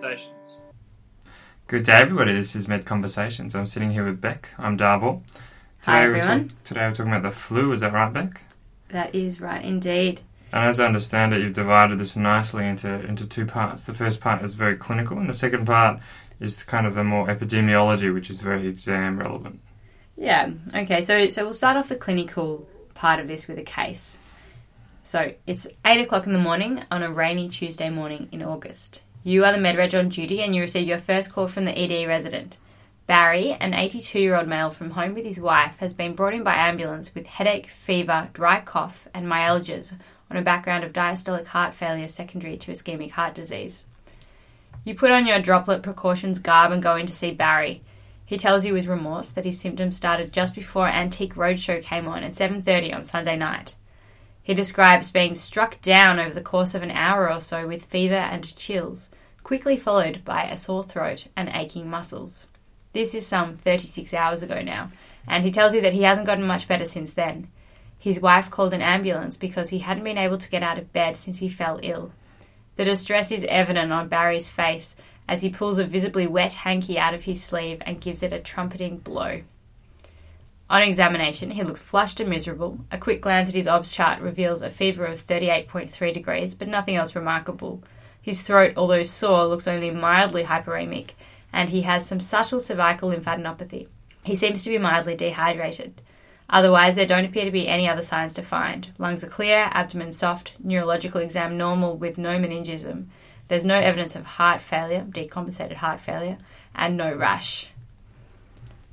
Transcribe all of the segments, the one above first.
Conversations. Good day, everybody. This is Med Conversations. I'm sitting here with Beck. I'm Darville. Hi, we're everyone. talk- today we're talking about the flu. Is that right, Beck? That is right, indeed. And as I understand it, you've divided this nicely into into two parts. The first part is very clinical, and the second part is kind of the more epidemiology, which is very exam relevant. Yeah. Okay. So so we'll start off the clinical part of this with a case. So it's eight o'clock in the morning on a rainy Tuesday morning in August. You are the medreg on duty, and you receive your first call from the ED resident. Barry, an 82-year-old male from home with his wife, has been brought in by ambulance with headache, fever, dry cough, and myalgias on a background of diastolic heart failure secondary to ischemic heart disease. You put on your droplet precautions garb and go in to see Barry. He tells you with remorse that his symptoms started just before Antique Roadshow came on at 7:30 on Sunday night. He describes being struck down over the course of an hour or so with fever and chills, quickly followed by a sore throat and aching muscles. This is some 36 hours ago now, and he tells you that he hasn't gotten much better since then. His wife called an ambulance because he hadn't been able to get out of bed since he fell ill. The distress is evident on Barry's face as he pulls a visibly wet hanky out of his sleeve and gives it a trumpeting blow. On examination, he looks flushed and miserable. A quick glance at his OBS chart reveals a fever of 38.3 degrees, but nothing else remarkable. His throat, although sore, looks only mildly hyperemic, and he has some subtle cervical lymphadenopathy. He seems to be mildly dehydrated. Otherwise, there don't appear to be any other signs to find. Lungs are clear, abdomen soft, neurological exam normal with no meningism. There's no evidence of heart failure, decompensated heart failure, and no rash.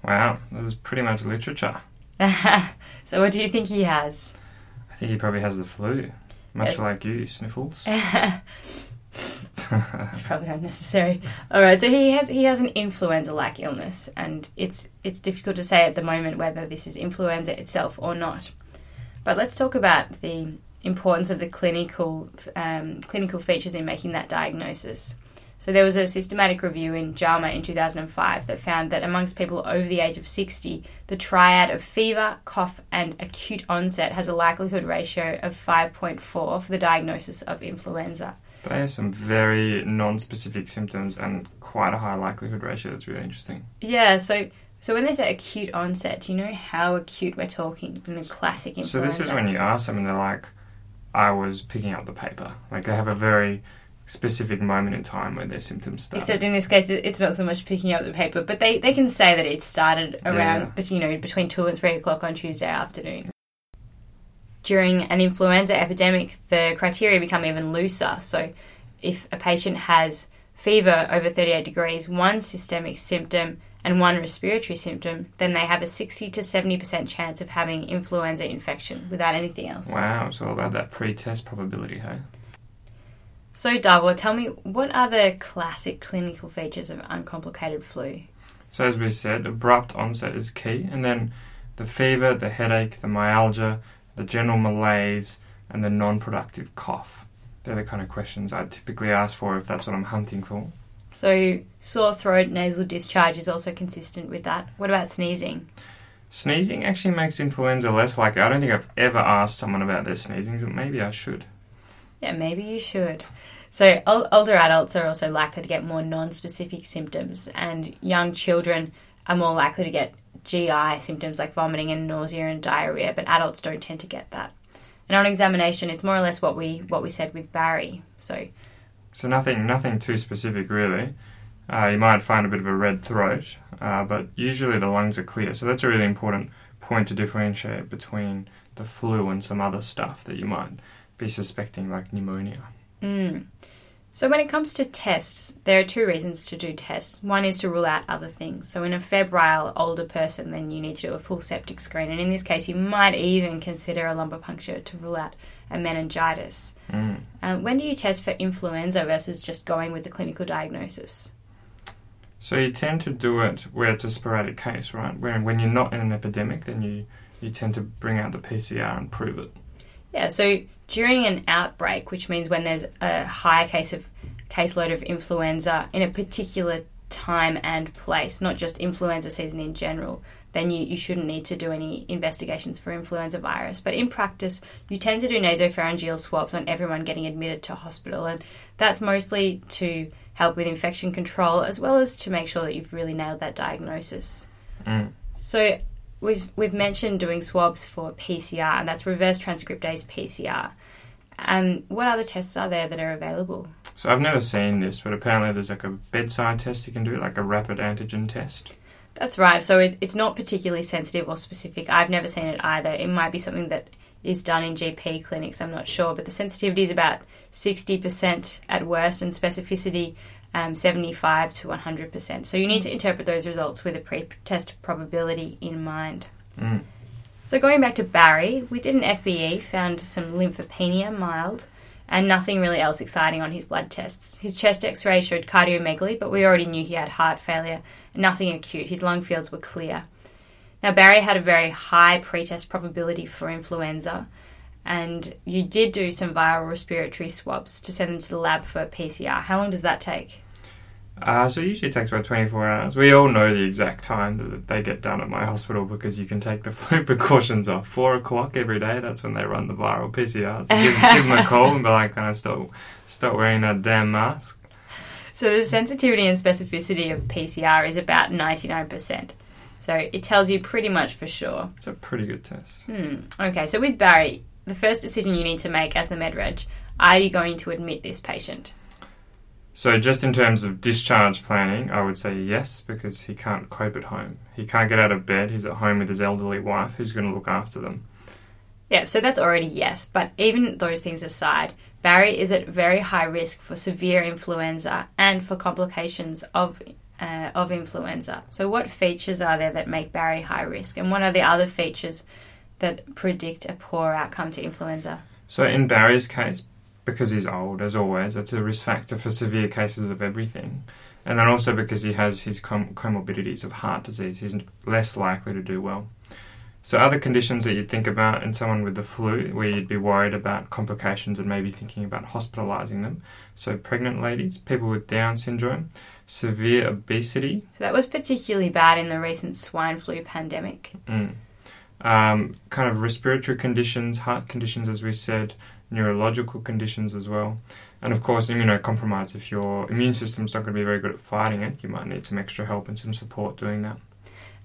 Wow, this is pretty much literature. so, what do you think he has? I think he probably has the flu, much Yes. like you, sniffles. It's probably unnecessary. All right, so he has he has an influenza-like illness, and it's it's difficult to say at the moment whether this is influenza itself or not. But let's talk about the importance of the clinical um, clinical features in making that diagnosis. So there was a systematic review in JAMA in 2005 that found that amongst people over the age of 60, the triad of fever, cough, and acute onset has a likelihood ratio of 5.4 for the diagnosis of influenza. They have some very non-specific symptoms and quite a high likelihood ratio. That's really interesting. Yeah, so so when they say acute onset, do you know how acute we're talking in the classic influenza? So this is when you ask them and they're like, "I was picking up the paper." Like they have a very specific moment in time where their symptoms start. Except in this case, it's not so much picking up the paper, but they, they can say that it started around, Yeah. but you know, between two and three o'clock on Tuesday afternoon. During an influenza epidemic, the criteria become even looser. So, if a patient has fever over 38 degrees, one systemic symptom, and one respiratory symptom, then they have a 60 to 70% chance of having influenza infection without anything else. wow, it's all about that pre-test probability, hey? So, Darwin, tell me, what are the classic clinical features of uncomplicated flu? So as we said, abrupt onset is key, and then the fever, the headache, the myalgia, the general malaise, and the non-productive cough. They're the kind of questions I'd typically ask for if that's what I'm hunting for. So, sore throat, nasal discharge is also consistent with that. What about sneezing? Sneezing actually makes influenza less likely. I don't think I've ever asked someone about their sneezing, but maybe I should. Yeah, maybe you should. So, older adults are also likely to get more non specific symptoms, and young children are more likely to get GI symptoms like vomiting and nausea and diarrhea, but adults don't tend to get that. And on examination, it's more or less what we what we said with Barry. So, So nothing, nothing too specific really. Uh, you might find a bit of a red throat, uh, but usually the lungs are clear. So that's a really important point to differentiate between the flu and some other stuff that you might be suspecting, like pneumonia. Mm. So when it comes to tests, there are two reasons to do tests. One is to rule out other things. So in a febrile older person, then you need to do a full septic screen, and in this case, you might even consider a lumbar puncture to rule out a meningitis. Mm. Um, when do you test for influenza versus just going with the clinical diagnosis? So you tend to do it where it's a sporadic case, right? When when you're not in an epidemic, then you you tend to bring out the PCR and prove it. Yeah, so during an outbreak, which means when there's a higher case of caseload of influenza in a particular time and place, not just influenza season in general, then you, you shouldn't need to do any investigations for influenza virus. But in practice, you tend to do nasopharyngeal swabs on everyone getting admitted to hospital, and that's mostly to help with infection control, as well as to make sure that you've really nailed that diagnosis. Mm. So we've we've mentioned doing swabs for PCR, and that's reverse transcriptase PCR. Um, what other tests are there that are available? So I've never seen this, but apparently there's like a bedside test you can do, like a rapid antigen test. That's right. So it, it's not particularly sensitive or specific. I've never seen it either. It might be something that is done in GP clinics. I'm not sure, but the sensitivity is about 60% at worst, and specificity um, 75 to 100%. So you need to interpret those results with a pre-test probability in mind. Mm. So going back to Barry, we did an FBE, found some lymphopenia, mild, and nothing really else exciting on his blood tests. His chest X-ray showed cardiomegaly, but we already knew he had heart failure. Nothing acute. His lung fields were clear. Now Barry had a very high pretest probability for influenza, and you did do some viral respiratory swabs to send them to the lab for PCR. How long does that take? Uh, so it usually takes about 24 hours. We all know the exact time that they get done at my hospital because you can take the flu precautions off. Four o'clock every day, that's when they run the viral PCRs. So give, give them a call and be like, can I stop, stop wearing that damn mask? So the sensitivity and specificity of PCR is about 99%. So it tells you pretty much for sure. It's a pretty good test. Hmm. Okay, so with Barry, the first decision you need to make as the MedReg, are you going to admit this patient? So, just in terms of discharge planning, I would say yes, because he can't cope at home. He can't get out of bed. He's at home with his elderly wife who's going to look after them. Yeah, so that's already yes. But even those things aside, Barry is at very high risk for severe influenza and for complications of uh, of influenza. So, what features are there that make Barry high risk, and what are the other features that predict a poor outcome to influenza? So, in Barry's case, because he's old, as always, it's a risk factor for severe cases of everything. And then also because he has his com- comorbidities of heart disease, he's less likely to do well. So, other conditions that you'd think about in someone with the flu, where you'd be worried about complications and maybe thinking about hospitalising them. So, pregnant ladies, people with Down syndrome, severe obesity. So, that was particularly bad in the recent swine flu pandemic. Mm. Um, kind of respiratory conditions, heart conditions, as we said, neurological conditions as well. And of course, immunocompromise. If your immune system's not going to be very good at fighting it, you might need some extra help and some support doing that.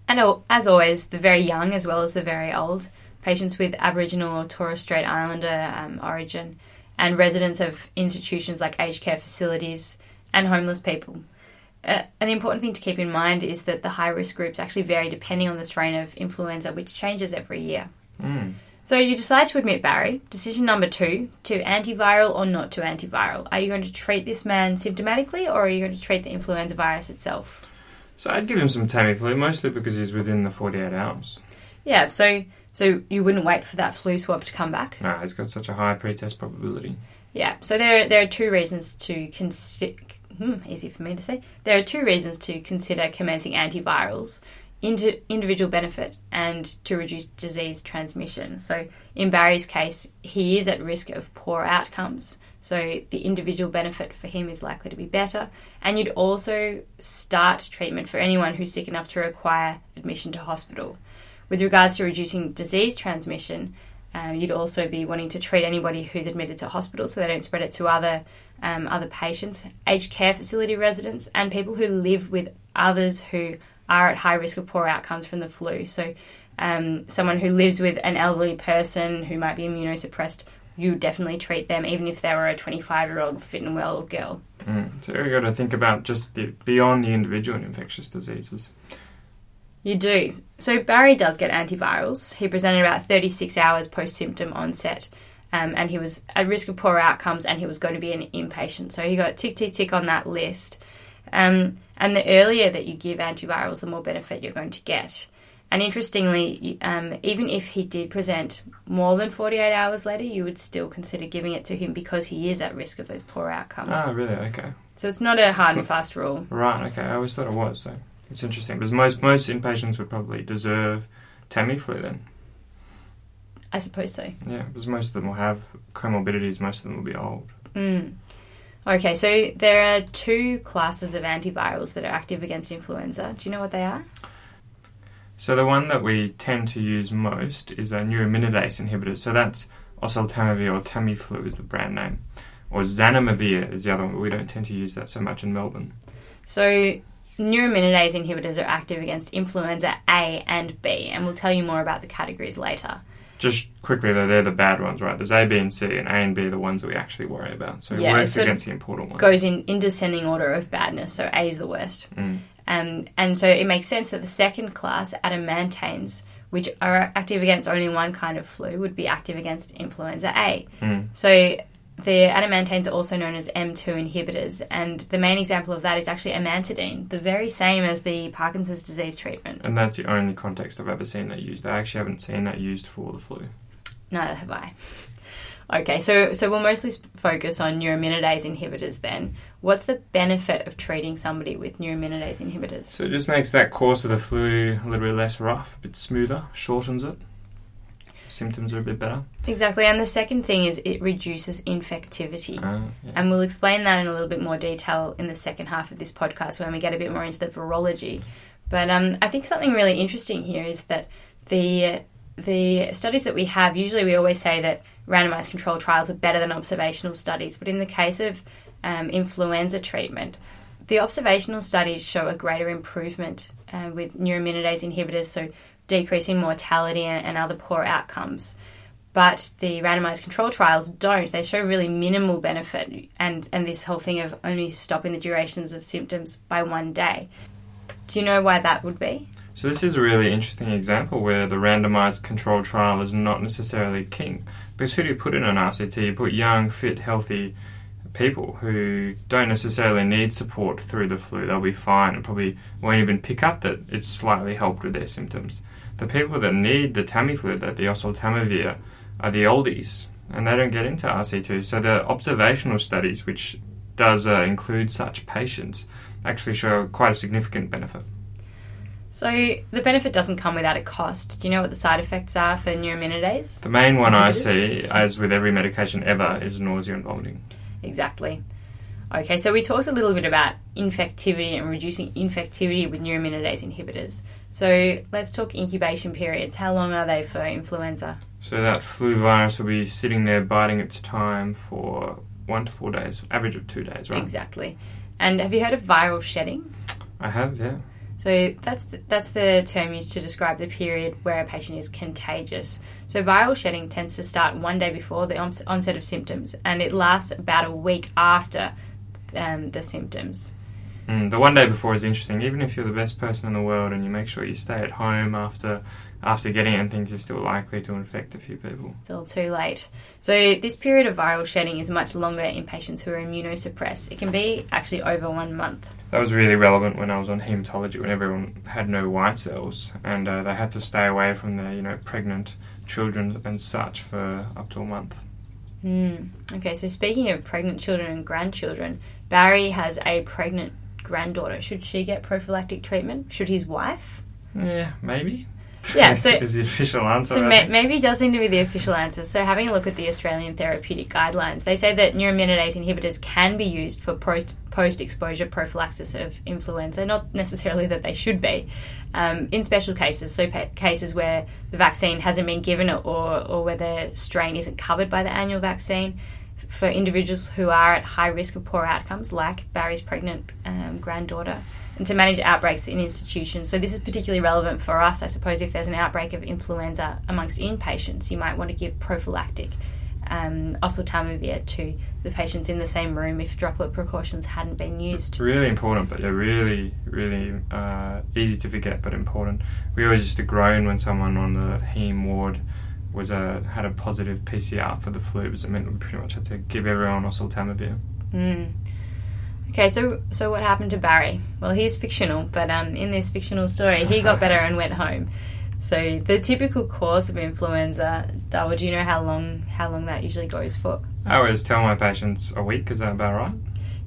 And as always, the very young as well as the very old, patients with Aboriginal or Torres Strait Islander um, origin, and residents of institutions like aged care facilities and homeless people. Uh, an important thing to keep in mind is that the high risk groups actually vary depending on the strain of influenza, which changes every year. Mm. So you decide to admit Barry. Decision number two to antiviral or not to antiviral. Are you going to treat this man symptomatically or are you going to treat the influenza virus itself? So I'd give him some Tamiflu, mostly because he's within the 48 hours. Yeah, so so you wouldn't wait for that flu swab to come back? No, he's got such a high pretest probability. Yeah, so there, there are two reasons to consider. Hmm, easy for me to say. There are two reasons to consider commencing antivirals into individual benefit and to reduce disease transmission. So, in Barry's case, he is at risk of poor outcomes. So, the individual benefit for him is likely to be better. And you'd also start treatment for anyone who's sick enough to require admission to hospital. With regards to reducing disease transmission, um, you'd also be wanting to treat anybody who's admitted to hospital so they don't spread it to other um, other patients, aged care facility residents, and people who live with others who are at high risk of poor outcomes from the flu. So, um, someone who lives with an elderly person who might be immunosuppressed, you definitely treat them, even if they were a 25 year old fit and well girl. Mm. So, you've got to think about just the, beyond the individual infectious diseases. You do. So, Barry does get antivirals. He presented about 36 hours post symptom onset. Um, and he was at risk of poor outcomes, and he was going to be an inpatient. So he got tick, tick, tick on that list. Um, and the earlier that you give antivirals, the more benefit you're going to get. And interestingly, um, even if he did present more than 48 hours later, you would still consider giving it to him because he is at risk of those poor outcomes. Ah, really? Okay. So it's not a hard and fast rule. Right, okay. I always thought it was, so it's interesting. Because most, most inpatients would probably deserve Tamiflu then. I suppose so. Yeah, because most of them will have comorbidities, most of them will be old. Mm. Okay, so there are two classes of antivirals that are active against influenza. Do you know what they are? So the one that we tend to use most is a neuraminidase inhibitor. So that's oseltamivir or Tamiflu is the brand name. or zanamivir is the other one. But we don't tend to use that so much in Melbourne. So, neuraminidase inhibitors are active against influenza A and B, and we'll tell you more about the categories later. Just quickly though, they're the bad ones, right? There's A, B, and C, and A and B are the ones that we actually worry about. So it Yeah, it works against the important ones. It goes in, in descending order of badness, so A is the worst. Mm. Um, and so it makes sense that the second class, adamantanes, which are active against only one kind of flu, would be active against influenza A. Mm. So the adamantanes are also known as M2 inhibitors, and the main example of that is actually amantadine, the very same as the Parkinson's disease treatment. And that's the only context I've ever seen that used. I actually haven't seen that used for the flu. Neither have I. Okay, so so we'll mostly focus on neuraminidase inhibitors then. What's the benefit of treating somebody with neuraminidase inhibitors? So it just makes that course of the flu a little bit less rough, a bit smoother, shortens it. Symptoms are a bit better. Exactly, and the second thing is it reduces infectivity. Uh, yeah. And we'll explain that in a little bit more detail in the second half of this podcast when we get a bit more into the virology. But um, I think something really interesting here is that the the studies that we have usually we always say that randomized control trials are better than observational studies, but in the case of um, influenza treatment, the observational studies show a greater improvement uh, with neuraminidase inhibitors, so decreasing mortality and, and other poor outcomes but the randomized control trials don't. They show really minimal benefit, and, and this whole thing of only stopping the durations of symptoms by one day. Do you know why that would be? So this is a really interesting example where the randomized control trial is not necessarily king. Because who do you put in an RCT? You put young, fit, healthy people who don't necessarily need support through the flu. They'll be fine and probably won't even pick up that it's slightly helped with their symptoms. The people that need the Tamiflu, that the oseltamivir, are the oldies, and they don't get into RCTs. So the observational studies, which does uh, include such patients, actually show quite a significant benefit. So the benefit doesn't come without a cost. Do you know what the side effects are for neuraminidase? The main one I Inhibitors? see, as with every medication ever, is nausea and vomiting. Exactly. Okay, so we talked a little bit about infectivity and reducing infectivity with neuraminidase inhibitors. So let's talk incubation periods. How long are they for influenza? So that flu virus will be sitting there biding its time for one to four days, average of two days, right? Exactly. And have you heard of viral shedding? I have, yeah. So that's the, that's the term used to describe the period where a patient is contagious. So viral shedding tends to start one day before the onset of symptoms, and it lasts about a week after um, the symptoms. Mm, the one day before is interesting. Even if you're the best person in the world and you make sure you stay at home after after getting it and things, you're still likely to infect a few people. It's all too late. So this period of viral shedding is much longer in patients who are immunosuppressed. It can be actually over one month. That was really relevant when I was on hematology, when everyone had no white cells and uh, they had to stay away from their, you know, pregnant children and such for up to a month. Hmm. Okay, so speaking of pregnant children and grandchildren, Barry has a pregnant granddaughter. Should she get prophylactic treatment? Should his wife? Yeah, maybe. Yeah, so- is the official answer. So ma- maybe it does seem to be the official answer. So having a look at the Australian therapeutic guidelines, they say that neuraminidase inhibitors can be used for post post exposure prophylaxis of influenza. Not necessarily that they should be, um, in special cases. So pa- cases where the vaccine hasn't been given or or where the strain isn't covered by the annual vaccine. For individuals who are at high risk of poor outcomes, like Barry's pregnant um, granddaughter, and to manage outbreaks in institutions. So this is particularly relevant for us, I suppose, if there's an outbreak of influenza amongst inpatients, you might want to give prophylactic um, oseltamivir to the patients in the same room if droplet precautions hadn't been used. Really important, but yeah, really, really uh, easy to forget, but important. We always used to groan when someone on the heme ward was a had a positive PCR for the flu, because it meant we pretty much had to give everyone oseltamivir. Mm. Okay, so so what happened to Barry? Well, he's fictional, but um, in this fictional story, he got better and went home. So the typical course of influenza, Darwin, do you know how long how long that usually goes for? I always tell my patients a week. Is that about right?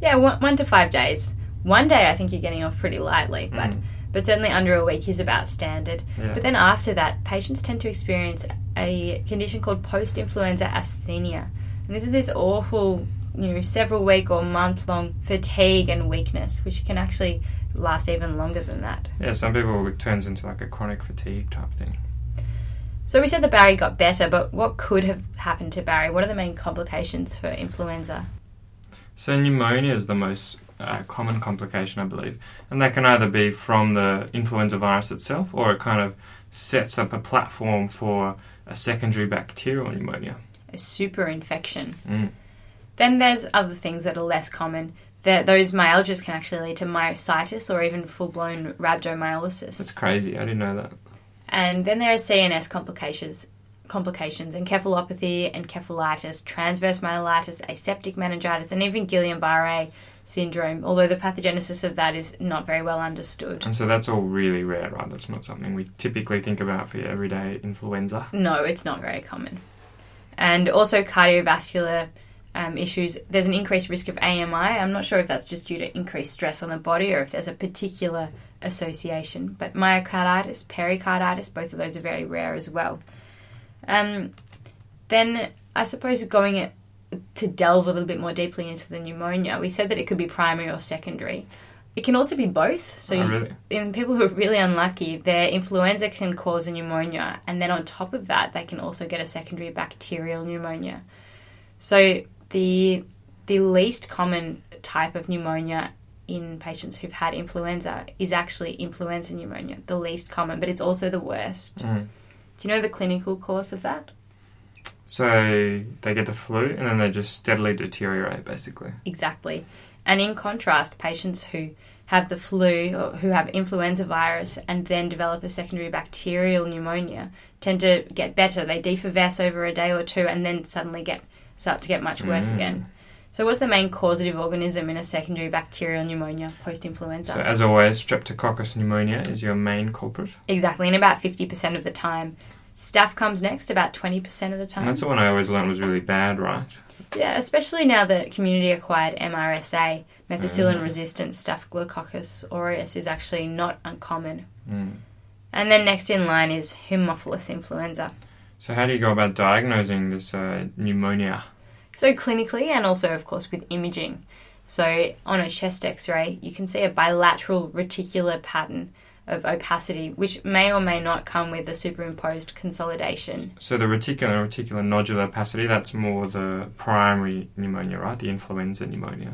Yeah, one, one to five days. One day, I think you're getting off pretty lightly, but Mm. But certainly under a week is about standard. Yeah. But then after that, patients tend to experience a condition called post-influenza asthenia, and this is this awful, you know, several week or month long fatigue and weakness, which can actually last even longer than that. Yeah, some people it turns into like a chronic fatigue type thing. So we said that Barry got better, but what could have happened to Barry? What are the main complications for influenza? So pneumonia is the most uh, common complication, I believe, and that can either be from the influenza virus itself, or it kind of sets up a platform for a secondary bacterial pneumonia. A super infection. Mm. Then there's other things that are less common. That those myalgias can actually lead to myositis or even full blown rhabdomyolysis. That's crazy. I didn't know that. And then there are CNS complications, complications, encephalopathy, and encephalitis, transverse myelitis, aseptic meningitis, and even Guillain-Barré syndrome. Although the pathogenesis of that is not very well understood. And so that's all really rare, right? That's not something we typically think about for your everyday influenza. No, it's not very common. And also cardiovascular um, issues. There's an increased risk of AMI. I'm not sure if that's just due to increased stress on the body or if there's a particular association. But myocarditis, pericarditis, both of those are very rare as well. Um, then I suppose going to delve a little bit more deeply into the pneumonia, we said that it could be primary or secondary. It can also be both. So, Oh, really? in people who are really unlucky, their influenza can cause a pneumonia, and then on top of that, they can also get a secondary bacterial pneumonia. So, the the least common type of pneumonia in patients who've had influenza is actually influenza pneumonia, the least common, but it's also the worst. Mm. Do you know the clinical course of that? So they get the flu and then they just steadily deteriorate, basically. Exactly. And in contrast, patients who have the flu or who have influenza virus and then develop a secondary bacterial pneumonia tend to get better. They defervesce over a day or two and then suddenly get start to get much worse Mm. again. So, what's the main causative organism in a secondary bacterial pneumonia post influenza? So as always, Streptococcus pneumoniae is your main culprit. exactly, and about 50% of the time. Staph comes next, about 20% of the time. And that's the one I always learned was really bad, right? Yeah, especially now that community acquired MRSA, methicillin Mm. resistant Staphylococcus aureus is actually not uncommon. Mm. And then next in line is Haemophilus influenza. So how do you go about diagnosing this uh, pneumonia? So, clinically, and also, of course, with imaging. So, on a chest x ray, you can see a bilateral reticular pattern of opacity, which may or may not come with a superimposed consolidation. So the reticular reticular nodular opacity, that's more the primary pneumonia, right? The influenza pneumonia.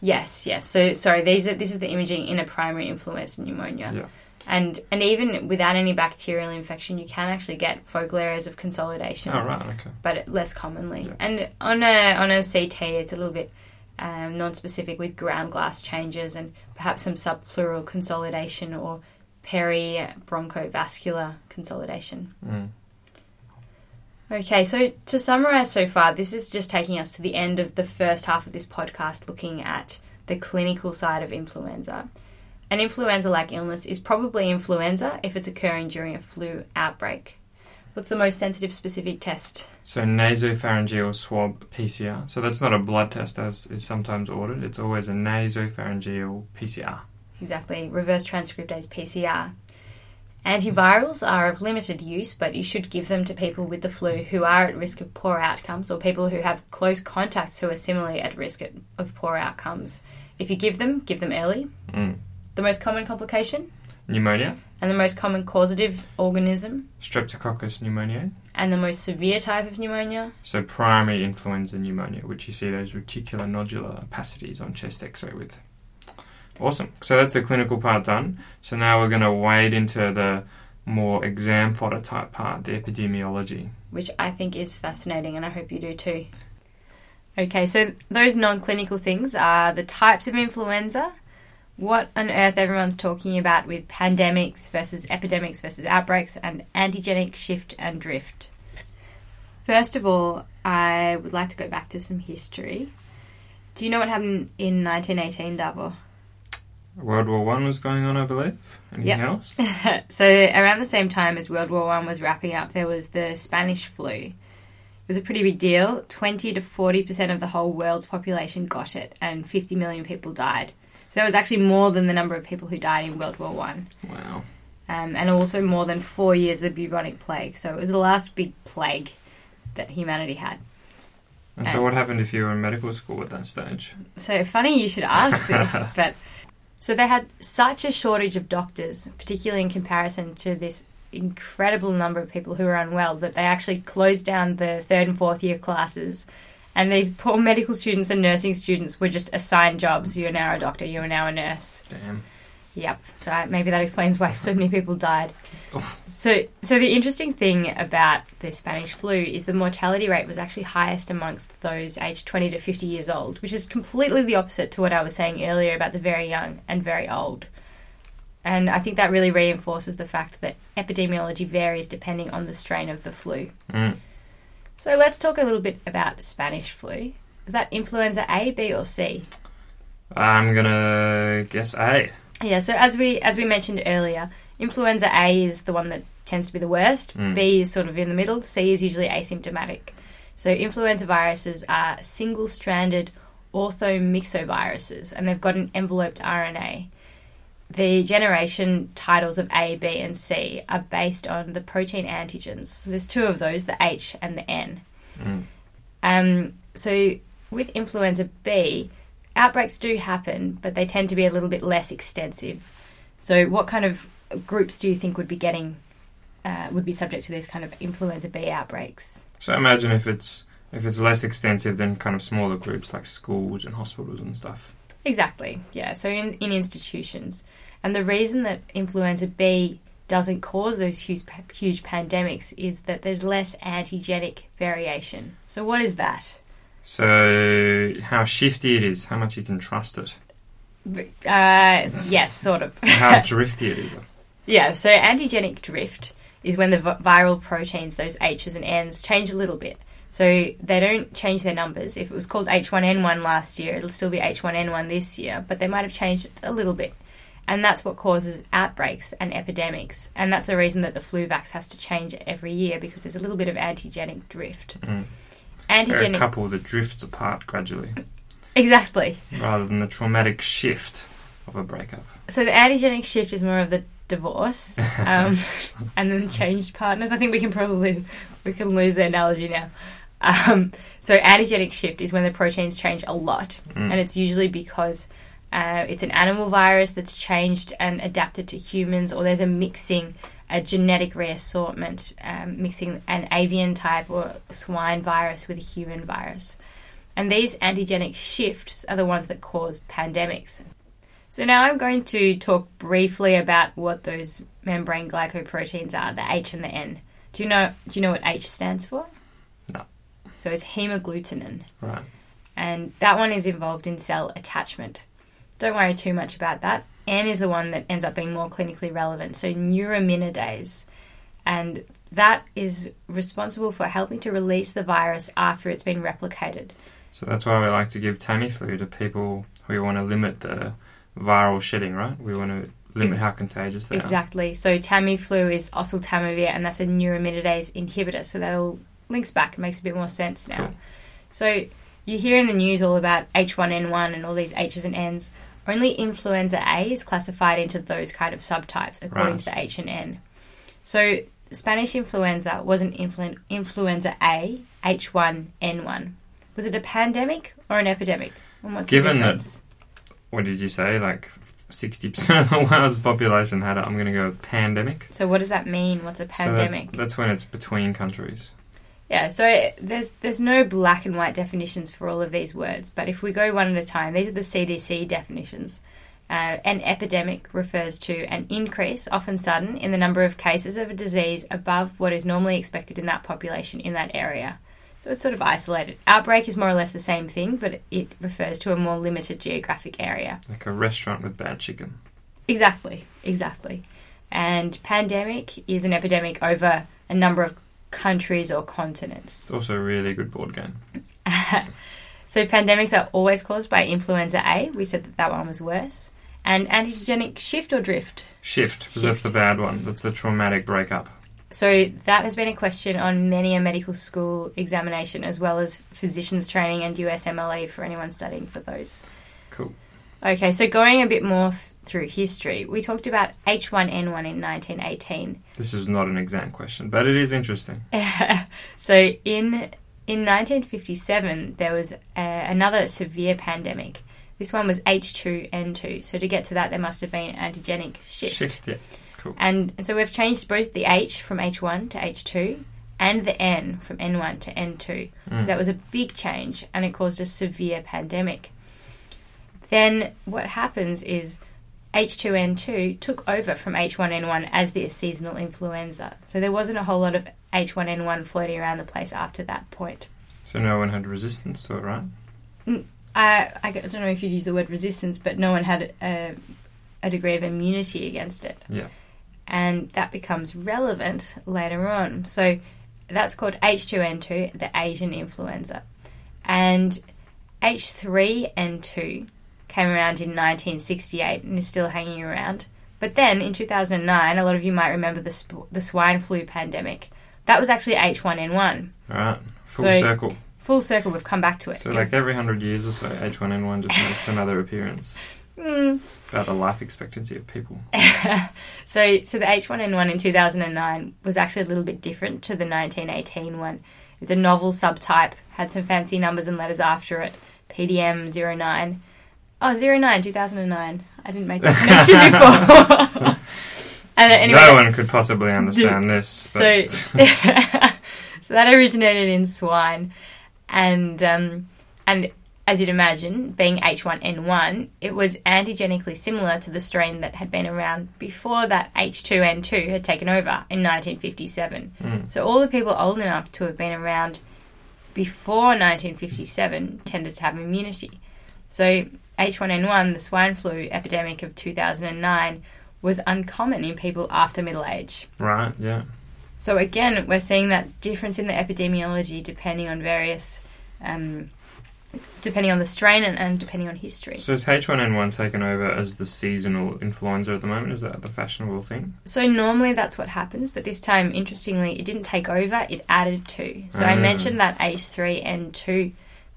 Yes, yes. So, sorry, these are, this is the imaging in a primary influenza pneumonia. Yeah. And and even without any bacterial infection, you can actually get focal areas of consolidation, Oh, right, okay. but less commonly. Yeah. And on a on a CT, it's a little bit um, non-specific with ground glass changes and perhaps some subpleural consolidation or peribronchovascular consolidation. Mm. Okay, so to summarize so far, this is just taking us to the end of the first half of this podcast looking at the clinical side of influenza. An influenza like illness is probably influenza if it's occurring during a flu outbreak. What's the most sensitive specific test? So nasopharyngeal swab PCR. So that's not a blood test as is sometimes ordered. It's always a nasopharyngeal PCR. Exactly, reverse transcriptase PCR. Antivirals are of limited use, but you should give them to people with the flu who are at risk of poor outcomes or people who have close contacts who are similarly at risk of poor outcomes. If you give them, give them early. Mm. The most common complication Pneumonia, and the most common causative organism Streptococcus pneumoniae. and the most severe type of pneumonia. So primary influenza pneumonia, which you see those reticular nodular opacities on chest X-ray with. Awesome. So that's the clinical part done. So now we're going to wade into the more exam fodder type part, the epidemiology. which I think is fascinating, and I hope you do too. Okay, so those non clinical things are the types of influenza, what on earth everyone's talking about with pandemics versus epidemics versus outbreaks, and antigenic shift and drift. First of all, I would like to go back to some history. Do you know what happened in 1918, Davo? World War One was going on, I believe. Anything Yep. else? so around the same time as World War One was wrapping up, there was the Spanish flu. It was a pretty big deal. Twenty to forty percent of the whole world's population got it, and fifty million people died. So that was actually more than the number of people who died in World War One, Wow. um, and also more than four years of the bubonic plague. So it was the last big plague that humanity had. And so what happened if you were in medical school at that stage? So funny you should ask this, but so they had such a shortage of doctors, particularly in comparison to this incredible number of people who were unwell, that they actually closed down the third and fourth year classes And these poor medical students and nursing students were just assigned jobs. You're now a doctor, you're now a nurse. Damn. Yep. So maybe that explains why so many people died. Oof. So, so the interesting thing about the Spanish flu is the mortality rate was actually highest amongst those aged 20 to 50 years old, which is completely the opposite to what I was saying earlier about the very young and very old. And I think that really reinforces the fact that epidemiology varies depending on the strain of the flu. Mm. So let's talk a little bit about Spanish flu. Is that influenza A, B, or C? I'm gonna guess A. Yeah, so as we as we mentioned earlier, influenza A is the one that tends to be the worst. Mm. B is sort of in the middle. C is usually asymptomatic. So influenza viruses are single-stranded orthomyxoviruses, and they've got an enveloped RNA. The generation titles of A, B, and C are based on the protein antigens. So there's two of those, the H and the N. Mm. Um, so with influenza B, outbreaks do happen, but they tend to be a little bit less extensive. So, what kind of groups do you think would be getting uh, would be subject to these kind of influenza B outbreaks? So imagine if it's if it's less extensive than kind of smaller groups like schools and hospitals and stuff. Exactly, yeah. So in, in institutions, and the reason that influenza B doesn't cause those huge huge pandemics is that there's less antigenic variation. So what is that? So how shifty it is, how much you can trust it, Uh, yes, sort of. how drifty it is. Yeah, so antigenic drift is when the vi- viral proteins, those H's and N's, change a little bit. So they don't change their numbers. If it was called H1N1 last year, it'll still be H1N1 this year, but they might have changed it a little bit. And that's what causes outbreaks and epidemics. And that's the reason that the flu vax has to change every year because there's a little bit of antigenic drift. Mm. So Antigenic. a couple that drifts apart gradually, exactly. rather than the traumatic shift of a breakup. So the antigenic shift is more of the divorce, um, and then changed partners. I think we can probably we can lose the analogy now. Um, so antigenic shift is when the proteins change a lot, Mm. and it's usually because uh, it's an animal virus that's changed and adapted to humans, or there's a mixing, a genetic reassortment, um, mixing an avian type or swine virus with a human virus. And these antigenic shifts are the ones that cause pandemics. So now I'm going to talk briefly about what those membrane glycoproteins are, the H and the N. Do you know do you know what H stands for? No. So it's hemagglutinin. Right. And that one is involved in cell attachment. Don't worry too much about that. N is the one that ends up being more clinically relevant. So neuraminidase. And that is responsible for helping to release the virus after it's been replicated. So that's why we like to give Tamiflu to people who want to limit the viral shedding, right? We want to limit Ex- how contagious they are. Exactly. So Tamiflu is oseltamivir, and that's a neuraminidase inhibitor. So that all links back and makes a bit more sense now. Cool. So you hear in the news all about H1N1 and all these H's and N's. Only influenza A is classified into those kind of subtypes according Right. to the H and N. So Spanish influenza wasn't influ- influenza A, H1N1. Was it a pandemic or an epidemic? Given that- What did you say? Like 60% of the world's population had it. I'm going to go pandemic. So what does that mean? What's a So pandemic? that's, that's when it's between countries. Yeah, so there's there's no black and white definitions for all of these words, but if we go one at a time, these are the CDC definitions. Uh, an epidemic refers to an increase, often sudden, in the number of cases of a disease above what is normally expected in that population in that area. So it's sort of isolated. Outbreak is more or less the same thing, but it refers to a more limited geographic area. Like a restaurant with bad chicken. Exactly, exactly. And pandemic is an epidemic over a number of countries or continents. It's also a really good board game. so pandemics are always caused by influenza A. We said that that one was worse. And antigenic shift or drift. Shift, because that's the bad one. That's the traumatic breakup. So that has been a question on many a medical school examination, as well as physicians training and USMLE for anyone studying for those. Cool. Okay, so going a bit more f- through history, we talked about H1N1 in 1918. This is not an exam question, but it is interesting. so in in 1957 there was uh another severe pandemic. This one was H2N2. So to get to that, there must have been antigenic shift. Shift, yeah. And, and so we've changed both the H from H1 to H2, and the N from N1 to N2. Mm. So that was a big change and it caused a severe pandemic. Then what happens is H2N2 took over from H1N1 as the seasonal influenza. So there wasn't a whole lot of H1N1 floating around the place after that point. So no one had resistance to it, right? Mm, I, I don't know if you'd use the word resistance, but no one had a, a degree of immunity against it. Yeah. And that becomes relevant later on. So that's called H2N2, the Asian influenza. And H3N2 came around in 1968 and is still hanging around. But then in 2009, a lot of you might remember the, sp- the swine flu pandemic. That was actually H1N1. All right. Full So- circle. Full circle, we've come back to it. So It was- like every hundred years or so, H1N1 just makes another appearance. Mm. About the life expectancy of people. so, so the H1N1 in 2009 was actually a little bit different to the 1918 one. It's a novel subtype, had some fancy numbers and letters after it. PDM 09. Oh, 09, 2009. I didn't make that mention before. and anyway, no one could possibly understand this. so, so that originated in swine, and um, and as you'd imagine, being H1N1, it was antigenically similar to the strain that had been around before that H2N2 had taken over in 1957. Mm. So all the people old enough to have been around before 1957 tended to have immunity. So H1N1, the swine flu epidemic of 2009, was uncommon in people after middle age. right, yeah. So again, we're seeing that difference in the epidemiology depending on various, um, depending on the strain and, and depending on history. So is H1N1 taken over as the seasonal influenza at the moment? Is that the fashionable thing? So normally that's what happens, but this time, interestingly, it didn't take over; it added to. So I Ah. mentioned that H3N2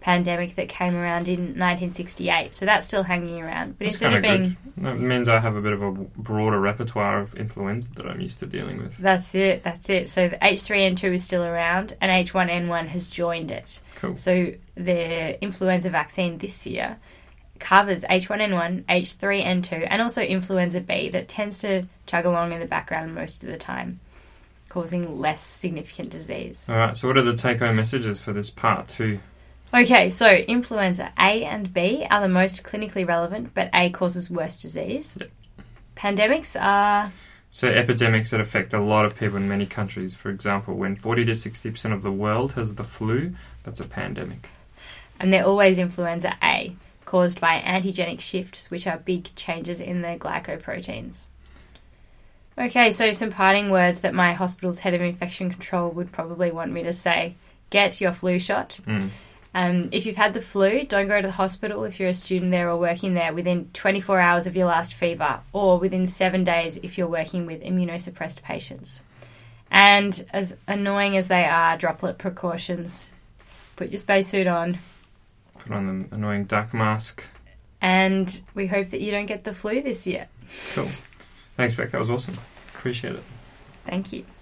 pandemic that came around in 1968. So that's still hanging around, but That's instead of being That means I have a bit of a broader repertoire of influenza that I'm used to dealing with. that's it, that's it. So the H3N2 is still around, and H1N1 has joined it. Cool. So the influenza vaccine this year covers H1N1, H3N2, and also influenza B that tends to chug along in the background most of the time, causing less significant disease. All right. So what are the take-home messages for this part two? Okay, so influenza A and B are the most clinically relevant, but A causes worse disease. Yep. Pandemics are So epidemics that affect a lot of people in many countries. For example, when 40 to 60 percent of the world has the flu, that's a pandemic. and they're always influenza A, caused by antigenic shifts, which are big changes in the glycoproteins. Okay, so some parting words that my hospital's head of infection control would probably want me to say. Get your flu shot. Mm. Um, if you've had the flu, don't go to the hospital if you're a student there or working there within 24 hours of your last fever, or within seven days if you're working with immunosuppressed patients. And as annoying as they are, droplet precautions, put your spacesuit on, Put on the annoying duck mask. and we hope that you don't get the flu this year. Cool. Thanks, Beck. That was awesome. Appreciate it. Thank you.